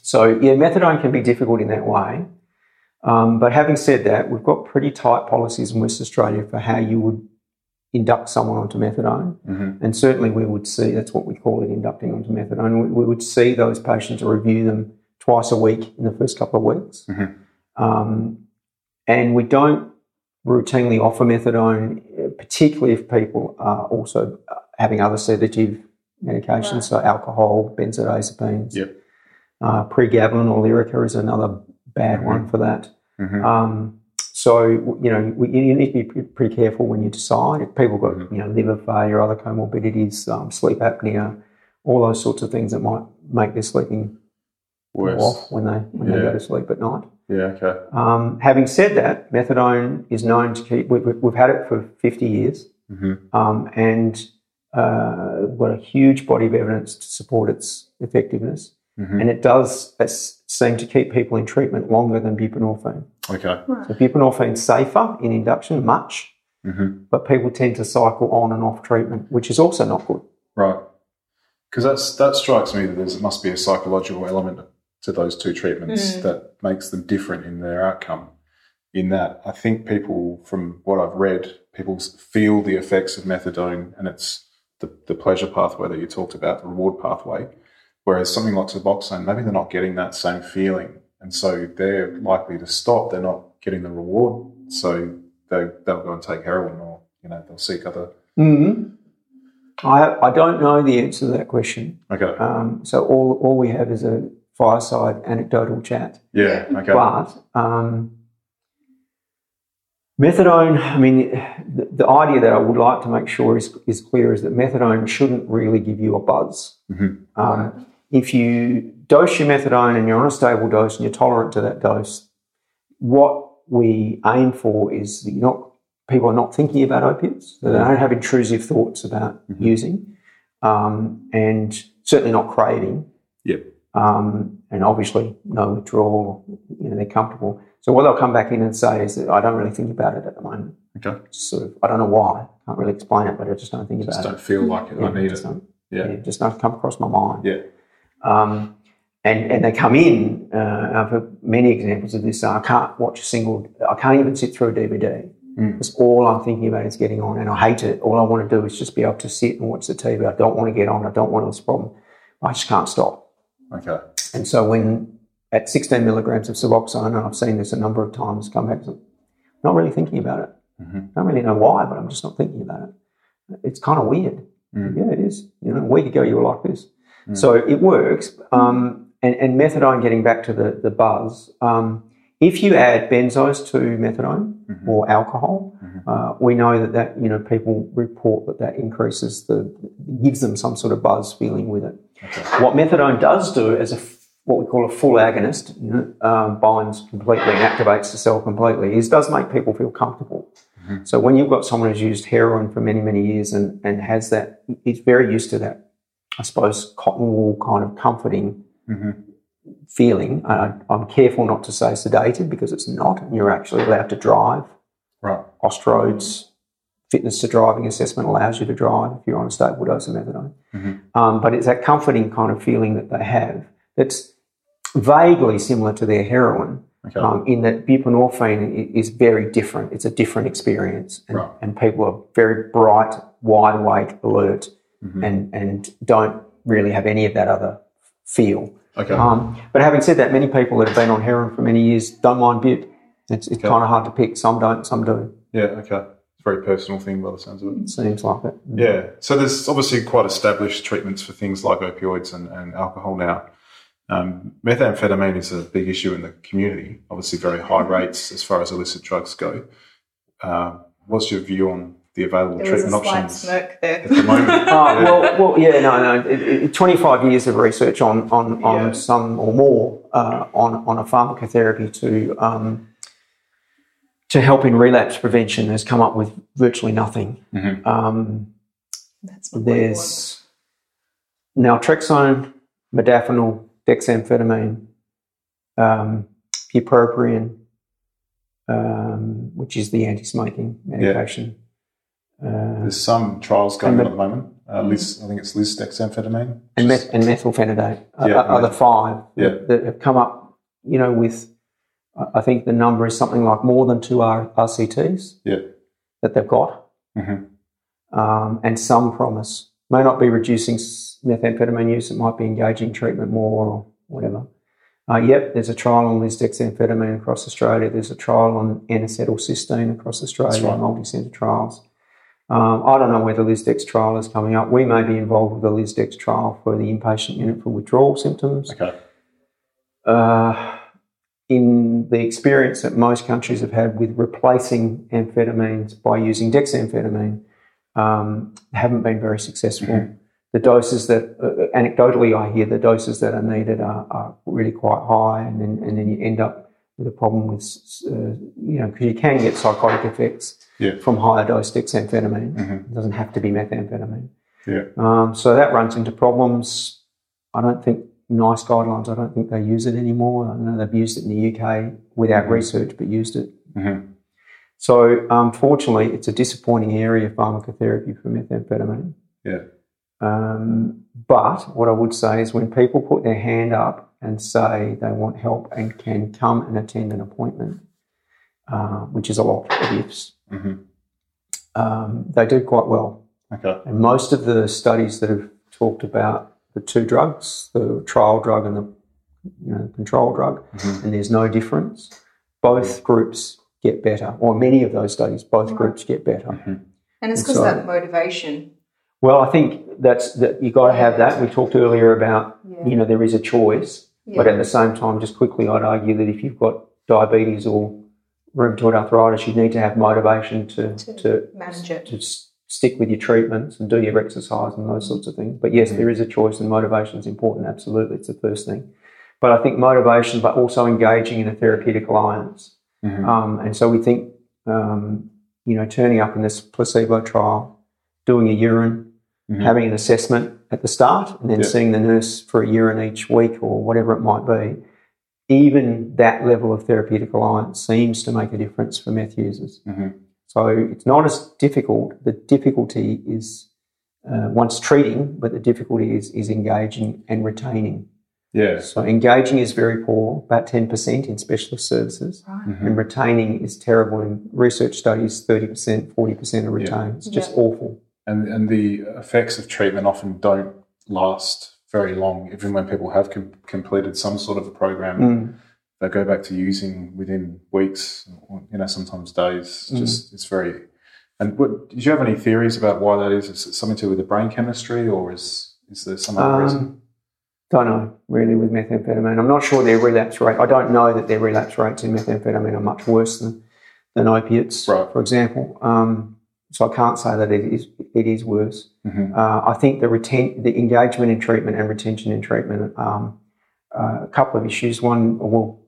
So, yeah, methadone can be difficult in that way. Um, but having said that, we've got pretty tight policies in West Australia for how you would induct someone onto methadone. And certainly we would see, that's what we call it, inducting onto methadone. We, we would see those patients or review them twice a week in the first couple of weeks. Um, and we don't routinely offer methadone, uh, particularly if people are also uh, having other sedative medications, so alcohol, benzodiazepines. Yep. Uh, pregabalin or Lyrica is another bad one for that. Um, so you know we, you need to be pretty careful when you decide. If people got you know liver failure, other comorbidities, um, sleep apnea, all those sorts of things that might make their sleeping Worse. off when they when they go to sleep at night. Yeah. Okay. Um, having said that, methadone is known to keep. We've, we've had it for fifty years, um, and uh, we've got a huge body of evidence to support its effectiveness, and it does seem to keep people in treatment longer than buprenorphine. Okay. So buprenorphine's safer in induction, much, mm-hmm. but people tend to cycle on and off treatment, which is also not good. Right. Because that's that strikes me that there must be a psychological element to those two treatments mm. that makes them different in their outcome. In that, I think people, from what I've read, people feel the effects of methadone, and it's the, the pleasure pathway that you talked about, the reward pathway. Whereas something like Suboxone, maybe they're not getting that same feeling, and so they're likely to stop. They're not getting the reward, so they they'll go and take heroin, or you know they'll seek other. Mm-hmm. I, I don't know the answer to that question. Okay. Um, so all, all we have is a fireside anecdotal chat. yeah. Okay. But um, methadone, I mean, the, the idea that I would like to make sure is, is clear is that methadone shouldn't really give you a buzz. Um, if you dose your methadone and you're on a stable dose and you're tolerant to that dose, what we aim for is that you're not people are not thinking about opiates, that they don't have intrusive thoughts about using, um, and certainly not craving Yep. um, and obviously no withdrawal. You know, they're comfortable. So what they'll come back in and say is that I don't really think about it at the moment. Okay. Just sort of, I don't know why. I can't really explain it, but I just don't think about it. Just don't feel like it. it. I need just it. Don't, Yeah. yeah, just don't come across my mind. Yeah. Um, and, and they come in. Uh, I've had many examples of this. I can't watch a single. I can't even sit through a DVD. Because all I'm thinking about is getting on, and I hate it. All I want to do is just be able to sit and watch the TV. I don't want to get on. I don't want this problem. I just can't stop. Okay. And so when at 16 milligrams of Suboxone, and I've seen this a number of times, come back, I'm not really thinking about it. I don't really know why, but I'm just not thinking about it. It's kind of weird. Yeah, it is. You know, a week ago you were like this. So it works. Um, and, and methadone, getting back to the, the buzz, um, if you add benzos to methadone or alcohol, uh, we know that that, you know, people report that that increases the, gives them some sort of buzz feeling with it. What methadone does do as a what we call a full agonist, you know, um, binds completely and activates the cell completely, is does make people feel comfortable. So when you've got someone who's used heroin for many, many years and, and has that, is very used to that, I suppose, cotton wool kind of comforting feeling. I, I'm careful not to say sedated because it's not. You're actually allowed to drive. Right. Austroads, fitness to driving assessment allows you to drive if you're on a stable dose of methadone. Um, but it's that comforting kind of feeling that they have that's vaguely similar to their heroin. Okay. Um, in that buprenorphine is very different. It's a different experience, and, Right. and people are very bright, wide awake, alert, Mm-hmm. and and don't really have any of that other feel. Okay. Um, but having said that, many people that have been on heroin for many years don't mind bip. It's, it's Okay. kind of hard to pick. Some don't, some do. yeah. Okay. It's a very personal thing by the sounds of it. It seems like it. Yeah. So there's obviously quite established treatments for things like opioids and, and alcohol now. Um, methamphetamine is a big issue in the community. Obviously, very high rates as far as illicit drugs go. Uh, what's your view on the available There was a treatment options smirk there. at the moment? Oh, well, well, yeah, no, no. It, it, 25 years of research on, on, on Yeah. some or more uh, on, on a pharmacotherapy to um, to help in relapse prevention has come up with virtually nothing. Mhm. Um, That's not what you there's naltrexone, modafinil, dexamphetamine, um, bupropion, um, which is the anti-smoking medication. Uh, There's some trials going on at the moment. Uh, Liz, I think it's lisdexamphetamine. and, meth- and methylphenidate are, Yeah, are the five Yeah. that, that have come up, you know, with, I- think the number is something like more than two R- RCTs yeah. that they've got, Mhm. um, and some promise. May not be reducing methamphetamine use, it might be engaging treatment more or whatever. Uh, yep, there's a trial on lisdexamphetamine across Australia. There's a trial on N-acetylcysteine across Australia, right. multi-centre trials. Um, I don't know where the Lisdex trial is coming up. We may be involved with the Lisdex trial for the inpatient unit for withdrawal symptoms. Okay. Uh, in the experience that most countries have had with replacing amphetamines by using dexamphetamine, um, haven't been very successful. The doses that, uh, anecdotally, I hear the doses that are needed are, are really quite high, and then, and then you end up with a problem with, uh, you know, because you can get psychotic effects Yeah. from higher dose dexamphetamine. Mhm. It doesn't have to be methamphetamine. Yeah. Um, so that runs into problems. I don't think NICE guidelines. I don't think they use it anymore. I know they've used it in the UK without research, but used it. Mhm. So unfortunately, it's a disappointing area of pharmacotherapy for methamphetamine. Yeah. Um, but what I would say is when people put their hand up and say they want help and can come and attend an appointment, uh, which is a lot of ifs, Mhm. um, they do quite well. Okay. And most of the studies that have talked about the two drugs, the trial drug and the you know, control drug, Mhm. and there's no difference, both groups get better, or many of those studies, both groups get better. And it's because So- that motivation. Well, I think that's that you got to have that. We talked earlier about Yeah. you know there is a choice, but at the same time, just quickly, I'd argue that if you've got diabetes or rheumatoid arthritis, you need to have motivation to To to manage it. to stick with your treatments and do your exercise and those sorts of things. But yes, there is a choice, and motivation is important. Absolutely, it's the first thing. But I think motivation, but also engaging in a therapeutic alliance. Mhm. Um, and so we think, um, you know, turning up in this placebo trial, doing a urine, Mhm. having an assessment at the start, and then Yeah. seeing the nurse for a urine each week or whatever it might be. Even that level of therapeutic alliance seems to make a difference for meth users. Mhm. So it's not as difficult. The difficulty is uh, once treating, but the difficulty is, is engaging and retaining. Yeah. So engaging is very poor, about 10% in specialist services, Right. and retaining is terrible. In research studies, 30%, 40% are retained. It's just Yeah. awful. And and the effects of treatment often don't last very long. Even when people have com- completed some sort of a program, Mm. they go back to using within weeks, or, you know, sometimes days. Mm. Just it's very. And what, did you have any theories about why that is? Is it something to do with the brain chemistry, or is is there some other reason? Um, don't know really with methamphetamine. I'm not sure their relapse rate. I don't know that their relapse rates in methamphetamine are much worse than than opiates, Right. for example. Um, so I can't say that it is it is worse. Mhm. Uh, I think the retain the engagement in treatment and retention in treatment. Um, uh, a couple of issues. One, well,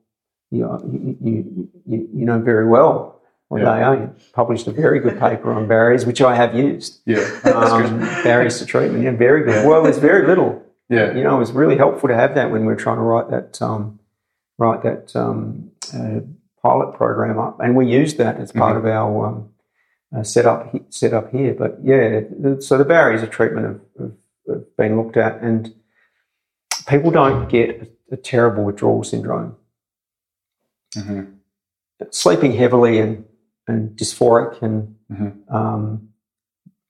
you, you, you, you, you know very well what Yeah. they are. You published a very good paper on barriers, which I have used Yeah, um, barriers to treatment. Yeah, very good. Well, there's very little Yeah. You know, it was really helpful to have that when we were trying to write that um, write that um, uh, pilot program up, and we used that as part of our uh, setup he- setup here. But yeah, so the barriers of treatment have, have, been looked at, and people don't get a, a terrible withdrawal syndrome. hmm Sleeping heavily and and dysphoric and Mhm. um,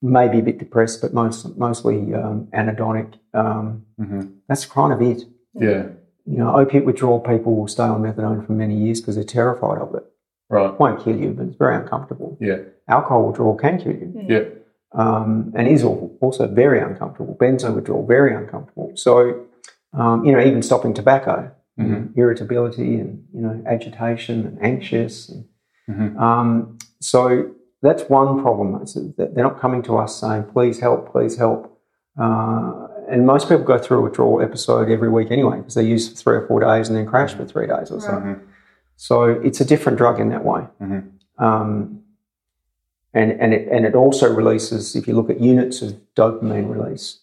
maybe a bit depressed, but most mostly um, anhedonic. Um, hmm that's kind of it. Yeah. You know, opiate withdrawal people will stay on methadone for many years because they're terrified of it. Right. It won't kill you, but it's very uncomfortable. Yeah. Alcohol withdrawal can kill you, Yeah. um, and is al- also very uncomfortable. Benzo withdrawal, very uncomfortable. So, um, you know, even stopping tobacco, you know, Mhm. irritability and you know agitation and anxious. And, Mhm. um, so that's one problem. They're not coming to us saying, "Please help, please help." Uh, and most people go through a withdrawal episode every week anyway because they use for three or four days and then crash for three days or so. So it's a different drug in that way. Mhm. Um, and, and, it, and it also releases, if you look at units of dopamine release,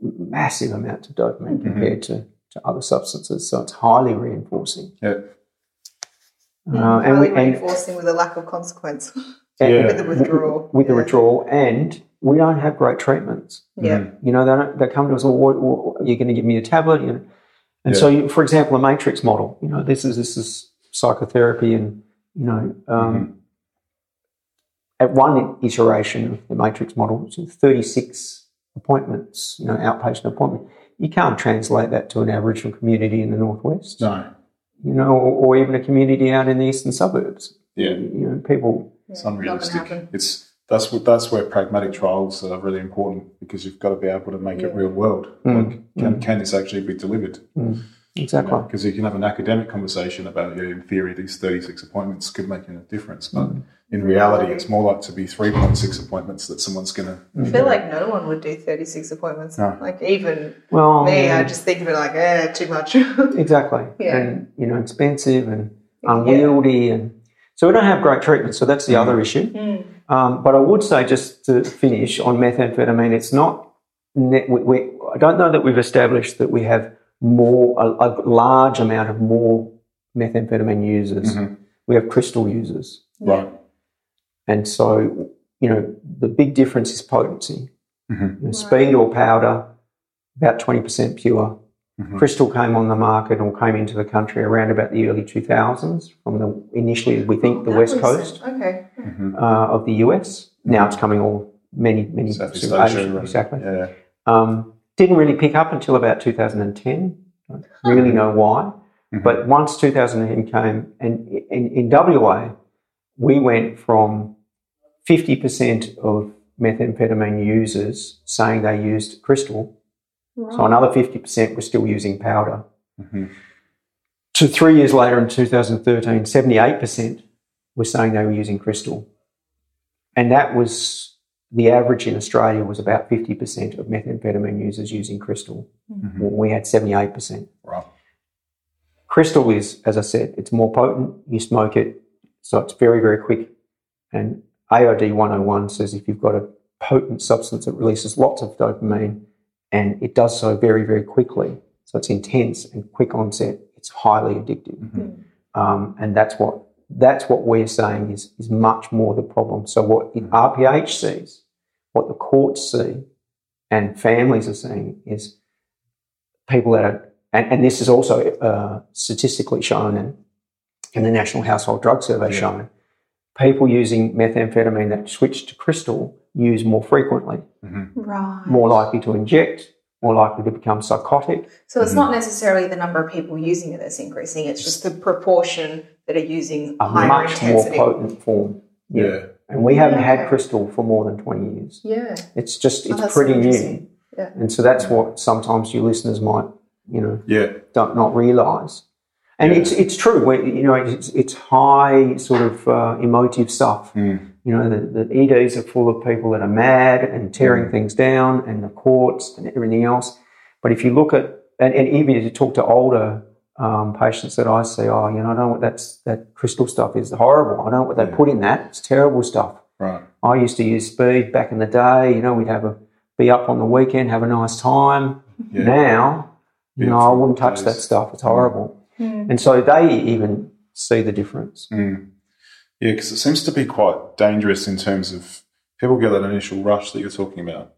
massive amounts of dopamine compared to, to other substances. So it's highly reinforcing. Yeah. Uh, and, we, Highly and, reinforcing with a lack of consequence and- Yeah. with the withdrawal. with the withdrawal, and we don't have great treatments. Yeah. You know, they, don't, they come to us, well, what, what, you're going to give me a tablet? You know? And Yeah. so, you, for example, a matrix model, you know, this is, this is psychotherapy and, you know, um, at one iteration of the matrix model, which 36 appointments, you know, outpatient appointment, you can't translate that to an Aboriginal community in the Northwest, No. you know, or, or even a community out in the eastern suburbs. Yeah. You know, people, It's unrealistic. It's that's what that's where pragmatic trials are really important because you've got to be able to make it real world. Mm. Like, can can this actually be delivered? Exactly. Because you can have an academic conversation about, yeah, in theory, these 36 appointments could make a difference. But Mm. in reality, it's more like to be 3.6 appointments that someone's going to. I feel like no one would do 36 appointments. No. Like even Well, me, yeah. I just think of it like, eh, too much. Exactly. Yeah. And, you know, expensive and unwieldy. And so we don't have great treatment. So that's the other issue. Mm. Um, but I would say, just to finish on methamphetamine, it's not, net, we, we, I don't know that we've established that we have more, a, a large amount of more methamphetamine users. Mhm. We have crystal users. Right. And so, you know, the big difference is potency. Mhm. You know, Speed or powder, about 20% pure. Mhm. Crystal came on the market or came into the country around about the early 2000s from the initially, we think, the That west was coast it. Okay. uh, of the US. Now it's coming all many, many Southeast sort of Asia. Asian- and- exactly. Yeah. Um, didn't really pick up until about 2010. Don't really know why. Mhm. But once 2010 came, and in, in WA, we went from 50% of methamphetamine users saying they used crystal, so another 50% were still using powder. Mhm. To three years later in 2013, 78% were saying they were using crystal. And that was the average in Australia was about 50% of methamphetamine users using crystal. Well, we had 78%. Right. Crystal is, as I said, it's more potent. You smoke it, so it's very, very quick. And AOD 101 says if you've got a potent substance, it releases lots of dopamine and it does so very, very quickly. So it's intense and quick onset. It's highly addictive. Um, and that's what that's what we're saying is, is much more the problem. So what the hmm. RPH sees, what the courts see, and families are seeing is people that are, and, and this is also uh, statistically shown and in the National Household Drug Survey Yeah. shown, people using methamphetamine that switch to crystal use more frequently, mm-hmm. Right. more likely to inject, more likely to become psychotic. So it's not mm-hmm. necessarily the number of people using it that's increasing, it's just the proportion that are using A higher much intensity. more potent form. Yeah. And we haven't Yeah. had crystal for more than 20 years. Yeah. It's just, Oh, it's that's pretty new. Yeah. And so that's what sometimes your listeners might, you know, Yeah. don't not realise. And Yeah. it's it's true. We, you know, it's, it's high sort of uh, emotive stuff. Mm. You know, the, the EDs are full of people that are mad and tearing things down, and the courts and everything else. But if you look at and, and even if you talk to older um, patients that I see, oh, you know, I don't know what that's that crystal stuff is horrible. I don't know what they Yeah. put in that. It's terrible stuff. Right. I used to use speed back in the day. You know, we'd have a be up on the weekend, have a nice time. Yeah. Now, you know, I wouldn't touch days. that stuff. It's horrible. Mm. And so they even see the difference. Mm. Yeah, because it seems to be quite dangerous in terms of people get that initial rush that you're talking about,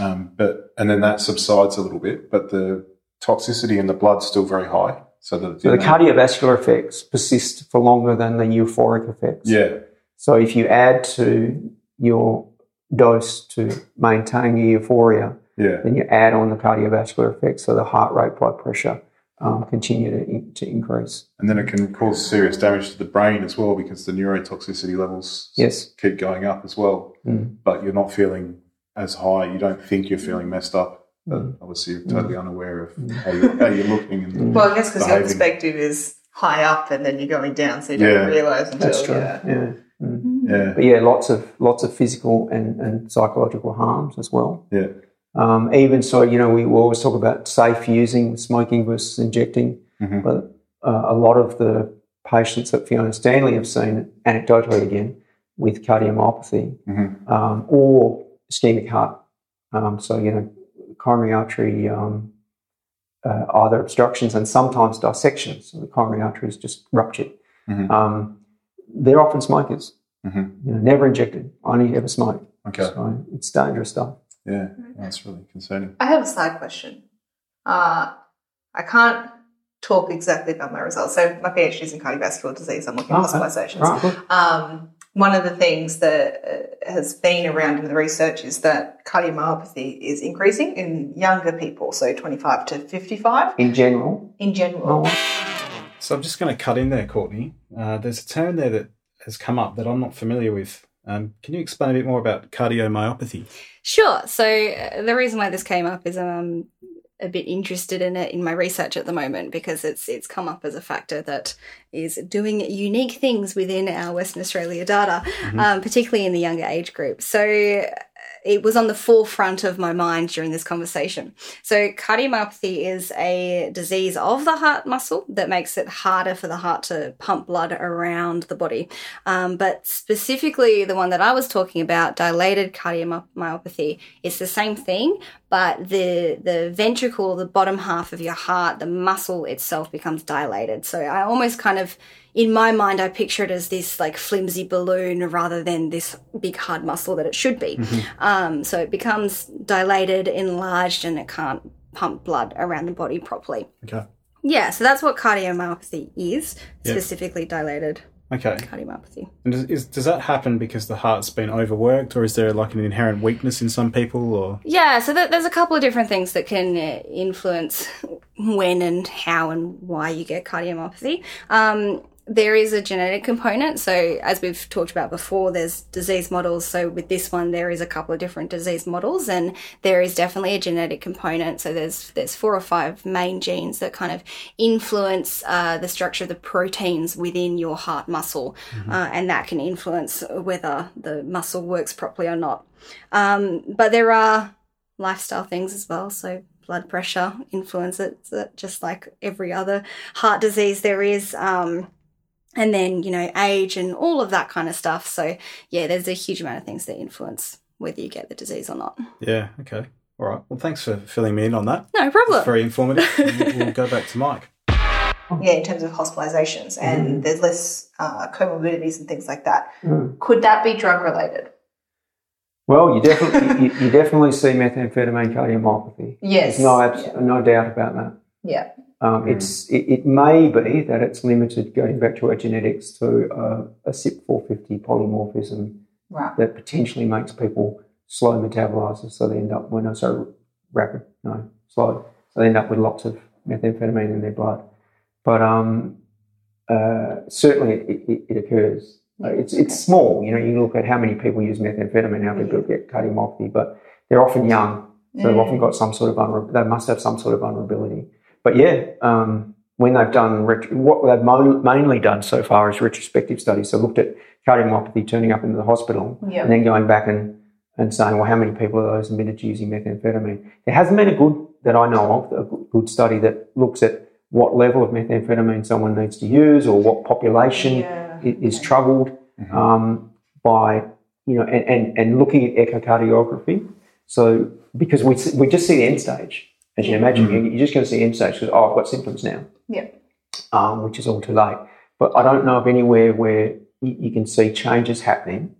um, but and then that subsides a little bit, but the toxicity in the blood's still very high. So that So the know- cardiovascular effects persist for longer than the euphoric effects. yeah, So if you add to your dose to maintain your euphoria, yeah, then you add on the cardiovascular effects, so the heart rate, blood pressure um, continue to, in, to increase. and then it can cause serious damage to the brain as well because the neurotoxicity levels Yes. keep going up as well. Mm. But you're not feeling as high. You don't think you're feeling messed up. But Mm. obviously, you're totally unaware of how, you're, how you're looking. And Well, I guess because your perspective is high up and then you're going down, so you don't Yeah. realise until That's true. yeah. Yeah. Mm. Yeah, But yeah, lots of lots of physical and, and psychological harms as well. yeah, Um, even so, you know, we, we always talk about safe using, smoking versus injecting. Mhm. But uh, a lot of the patients that Fiona Stanley have seen, anecdotally again, with cardiomyopathy Mhm. um, or ischemic heart. Um, so, you know, coronary artery, um, uh, either obstructions and sometimes dissections. So the coronary artery is just ruptured. Mhm. Um, they're often smokers. Mhm. You know, never injected, only ever smoked. okay, So it's dangerous stuff. yeah, that's really concerning. I have a side question. Uh, I can't talk exactly about my results. So my PhD is in cardiovascular disease. I'm looking at Okay. hospitalizations. Right, good. Um, one of the things that uh, has been around in the research is that cardiomyopathy is increasing in younger people, so 25 to 55 In general, in general. oh, So I'm just going to cut in there, Courtney. Uh, there's a term there that has come up that I'm not familiar with. Um, can you explain a bit more about cardiomyopathy? Sure. So uh, the reason why this came up is I'm a bit interested in it in my research at the moment because it's it's come up as a factor that is doing unique things within our Western Australia data, um, particularly in the younger age group. So it was on the forefront of my mind during this conversation. So cardiomyopathy is a disease of the heart muscle that makes it harder for the heart to pump blood around the body. Um, but specifically, the one that I was talking about, dilated cardiomyopathy, it's the same thing, but the the ventricle, the bottom half of your heart, the muscle itself becomes dilated. So I almost kind of, in my mind, I picture it as this like flimsy balloon rather than this big hard muscle that it should be. Um, so it becomes dilated, enlarged, and it can't pump blood around the body properly. Okay. Yeah, so that's what cardiomyopathy is, specifically dilated Okay. cardiomyopathy. And does, is, does that happen because the heart's been overworked, or is there like an inherent weakness in some people? Or Yeah, so th- there's a couple of different things that can uh, influence when and how and why you get cardiomyopathy. Um, there is a genetic component. So, as we've talked about before, there's disease models. So, with this one, there is a couple of different disease models, and there is definitely a genetic component. So, there's there's four or five main genes that kind of influence uh, the structure of the proteins within your heart muscle, uh, and that can influence whether the muscle works properly or not. Um, but there are lifestyle things as well. So blood pressure influences it, just like every other heart disease there is. Um, and then, you know, age and all of that kind of stuff. So, yeah, there's a huge amount of things that influence whether you get the disease or not. yeah, okay, all right. Well, thanks for filling me in on that. No It's problem. very informative. we'll, we'll go back to Mike. Yeah, in terms of hospitalizations, and there's less uh, comorbidities and things like that. Mm. Could that be drug related? Well, you definitely you, you definitely see methamphetamine cardiomyopathy. Yes. There's no abs- no doubt about that. Yeah. Um, It's it, it may be that it's limited, going back to our genetics, to uh, a CYP450 polymorphism Right. that potentially makes people slow metabolizers, so they end up when I so rapid, no slow, so they end up with lots of methamphetamine in their blood. But um, uh, certainly it, it, it occurs. Uh, it's it's small. You know, you look at how many people use methamphetamine, how many people get cardiomyopathy, but they're often young, so they've often got some sort of vulner- they must have some sort of vulnerability. But yeah, um, when they've done ret- what they've mo- mainly done so far is retrospective studies. So looked at cardiomyopathy turning up into the hospital, Yeah. and then going back and and saying, well, how many people are those admitted to using methamphetamine? There hasn't been a good that I know of a good- good study that looks at what level of methamphetamine someone needs to use or what population Yeah. i- is troubled um, by you know and, and, and looking at echocardiography So because we we just see the end stage, as you imagine, you- you're just going to see the end stage because oh, I've got symptoms now. Yeah. Um, which is all too late. But I don't know of anywhere where you, you can see changes happening.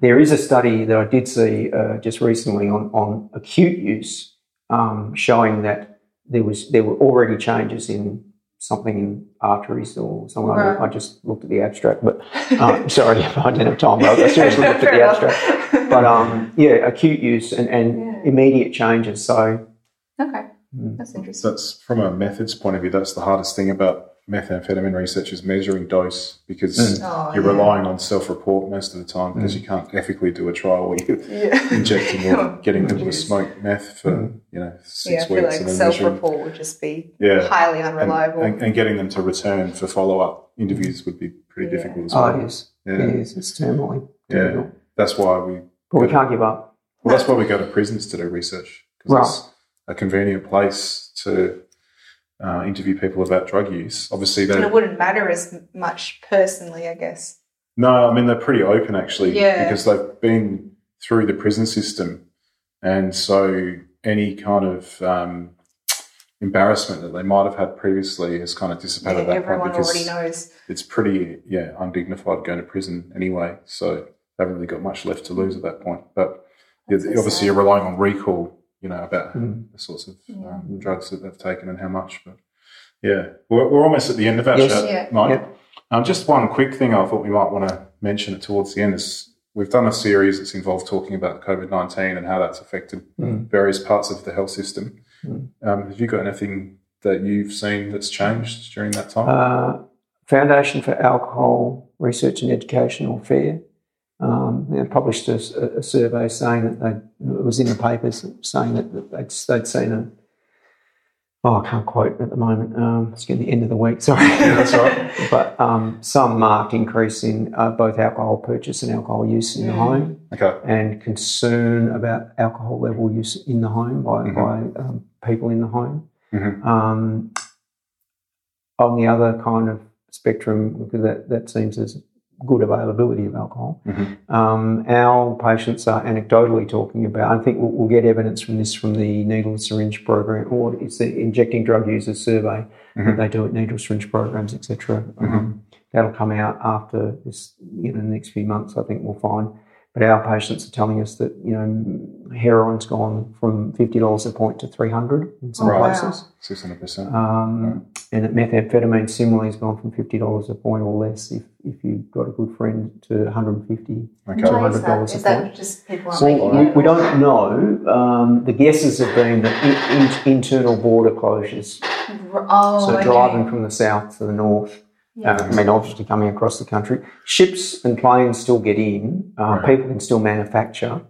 There is a study that I did see uh, just recently on, on acute use, um, showing that there was there were already changes in something in arteries or something. Right. I just looked at the abstract, but uh, sorry, I didn't have time. But I seriously looked at the enough. abstract. But um, yeah, acute use and, and Yeah. immediate changes. So Okay, Mm. Mm. that's So interesting. that's from a methods point of view. That's the hardest thing about methamphetamine research is measuring dose because mm. Oh, you're yeah. relying on self-report most of the time because mm. you can't ethically do a trial where you're Yeah. injecting or getting people to smoke meth for you know six Yeah, I weeks like and then measuring self-report would just be Yeah. highly unreliable. and, and getting them to return for follow-up interviews would be pretty Yeah. difficult as oh, well. it is. Yeah. It is. It's terminally Yeah, that's why we But we can't give up. Well, that's why we go to prisons to do research Right. A convenient place to uh, interview people about drug use. Obviously, and it wouldn't matter as much personally, I guess. no, I mean they're pretty open actually Yeah. because they've been through the prison system, and so any kind of um, embarrassment that they might have had previously has kind of dissipated Yeah, at that everyone point because already knows. it's pretty yeah undignified going to prison anyway. So they haven't really got much left to lose at that point. But yeah, obviously you're relying on recall, you know, about Mm. the sorts of Yeah. um, drugs that they've taken and how much. But yeah, we're, we're almost at the end of our Yes. chat, Yeah. Mike. Yep. Um, just one quick thing I thought we might want to mention it towards the end is we've done a series that's involved talking about COVID nineteen and how that's affected Mm. various parts of the health system. Mm. Um, have you got anything that you've seen that's changed during that time? Uh, Foundation for Alcohol Research and Educational or FARE, um, they published a, a survey saying that they it was in the papers saying that, that they'd, they'd seen a oh I can't quote at the moment. Um, it's getting the end of the week. Sorry, that's all right. but um, some marked increase in uh, both alcohol purchase and alcohol use in the home, okay. and concern about alcohol level use in the home by, Mhm. by um, people in the home. Mhm. Um, on the other kind of spectrum, because that, that seems as good availability of alcohol, Mhm. um, our patients are anecdotally talking about, I think we'll, we'll get evidence from this from the needle and syringe program, or it's the injecting drug users survey Mhm. that they do at needle syringe programs, etc. Um, that'll come out after this, you know, the next few months, I think we'll find. But our patients are telling us that, you know, heroin's gone from $50 a point to 300 in some Right. places. Six hundred percent. Um, and that methamphetamine similarly has gone from $50 a point or less if, if you've got a good friend to 150 Okay. to Why is $100 a Is point. that just people aren't Well, making we, we don't know. Um, the guesses have been that in, in, internal border closures, Oh, so okay. driving from the south to the north, Yeah. uh, I mean, obviously coming across the country, ships and planes still get in. Uh, Right. People can still manufacture.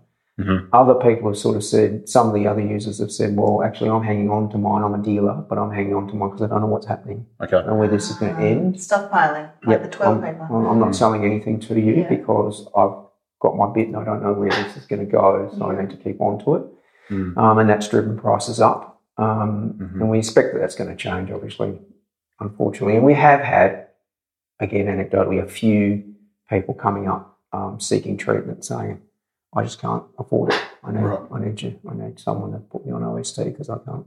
Mhm. Other people have sort of said, some of the other users have said, well, actually, I'm hanging on to mine. I'm a dealer, but I'm hanging on to mine because I don't know what's happening. I Okay. don't know where this is going to end. Stockpiling, like Yep, the toilet I'm, paper. I'm- I'm not selling anything to you Yeah. because I've got my bit and I don't know where this is going to go, so I need to keep on to it. Mm. Um, and that's driven prices up. Um, Mhm. And we expect that that's going to change, obviously, unfortunately. And we have had, again, anecdotally, a few people coming up um, seeking treatment saying, I just can't afford it. I need, Right. I need you. I need someone to put me on OST because I can't,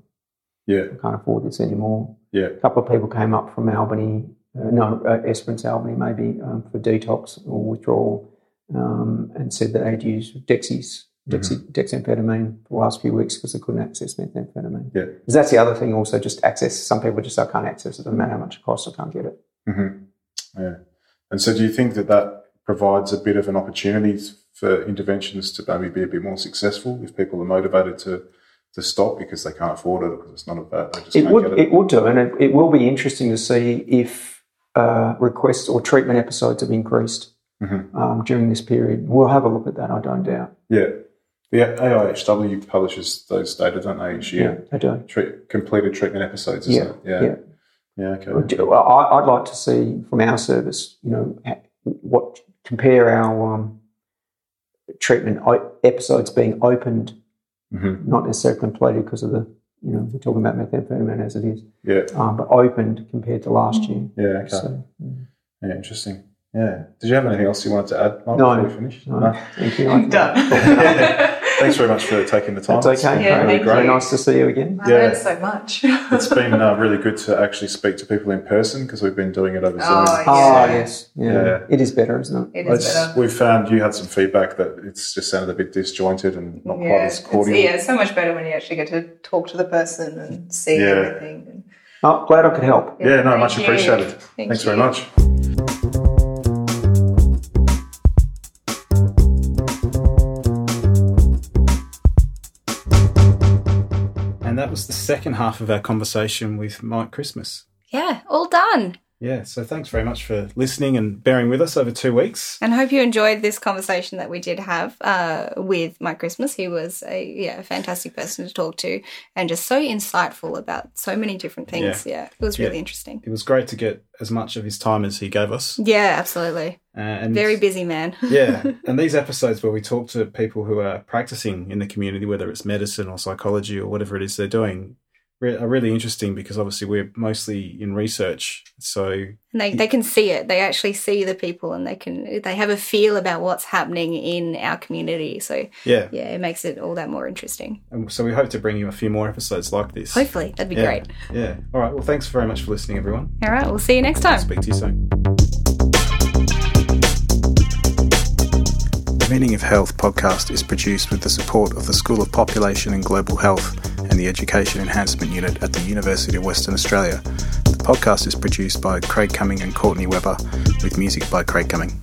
Yeah. I can't afford this anymore. Yeah. A couple of people came up from Albany, uh, no, uh, Esperance, Albany, maybe um, for detox or withdrawal, um, and said that they'd used Dexies, Dexy, dexamphetamine for the last few weeks because they couldn't access methamphetamine. Yeah. Because that's the other thing, also, just access. Some people just I can't access it, doesn't matter how much it costs, I can't get it. hmm Yeah. And so, do you think that that provides a bit of an opportunity for interventions to maybe be a bit more successful if people are motivated to to stop because they can't afford it because it's not a bad. They just It would, get it. it would do, and it, it will be interesting to see if uh, requests or treatment episodes have increased Mhm. um, during this period. We'll have a look at that, I don't doubt. Yeah. The AIHW publishes those data, don't they, each year? they do. Treat, completed treatment episodes, isn't it? Yeah. yeah. Yeah, okay. I, I'd like to see from our service, you know, what compare our um, treatment episodes being opened, hmm not necessarily completed because of the, you know, we're talking about methamphetamine as it is, Yeah. um, but opened compared to last year. Yeah, okay. So, mm, Yeah, interesting. Yeah. Did you have anything else you wanted to add, Mark, No. before we finish? no, thank you. I- Done. Thanks very much for taking the time. That's It's okay. been Yeah, really great. You. nice to see you again. I Yeah. learned so much. It's been uh, really good to actually speak to people in person because we've been doing it over Zoom. Oh, Oh, yes. Yeah. Yeah. It is better, isn't it? it is It's- better. We've found you had some feedback that it's just sounded a bit disjointed and not quite Yeah, as it's, cordial. yeah, it's so much better when you actually get to talk to the person and see Yeah. everything. And, Oh, glad I could help. Yeah, no, Thank much you. appreciated. Thank Thanks you. very much. Was the second half of our conversation with Mike Christmass. Yeah, all done. Yeah, so thanks very much for listening and bearing with us over two weeks. And hope you enjoyed this conversation that we did have uh, with Mike Christmass. He was a yeah, a fantastic person to talk to and just so insightful about so many different things. Yeah, it was really Yeah. interesting. It was great to get as much of his time as he gave us. Yeah, absolutely. Uh, and Very busy man. yeah, and these episodes where we talk to people who are practicing in the community, whether it's medicine or psychology or whatever it is they're doing, re- are really interesting because obviously we're mostly in research. So And they, they can see it. They actually see the people and they can they have a feel about what's happening in our community. So yeah, yeah, it makes it all that more interesting. and so we hope to bring you a few more episodes like this. Hopefully, that'd be yeah. great. Yeah. All right. Well, thanks very much for listening, everyone. All right, we'll see you next time. Speak to you soon. Meaning of Health podcast is produced with the support of the School of Population and Global Health and the Education Enhancement Unit at the University of Western Australia. The podcast is produced by Craig Cumming and Courtney Weber with music by Craig Cumming.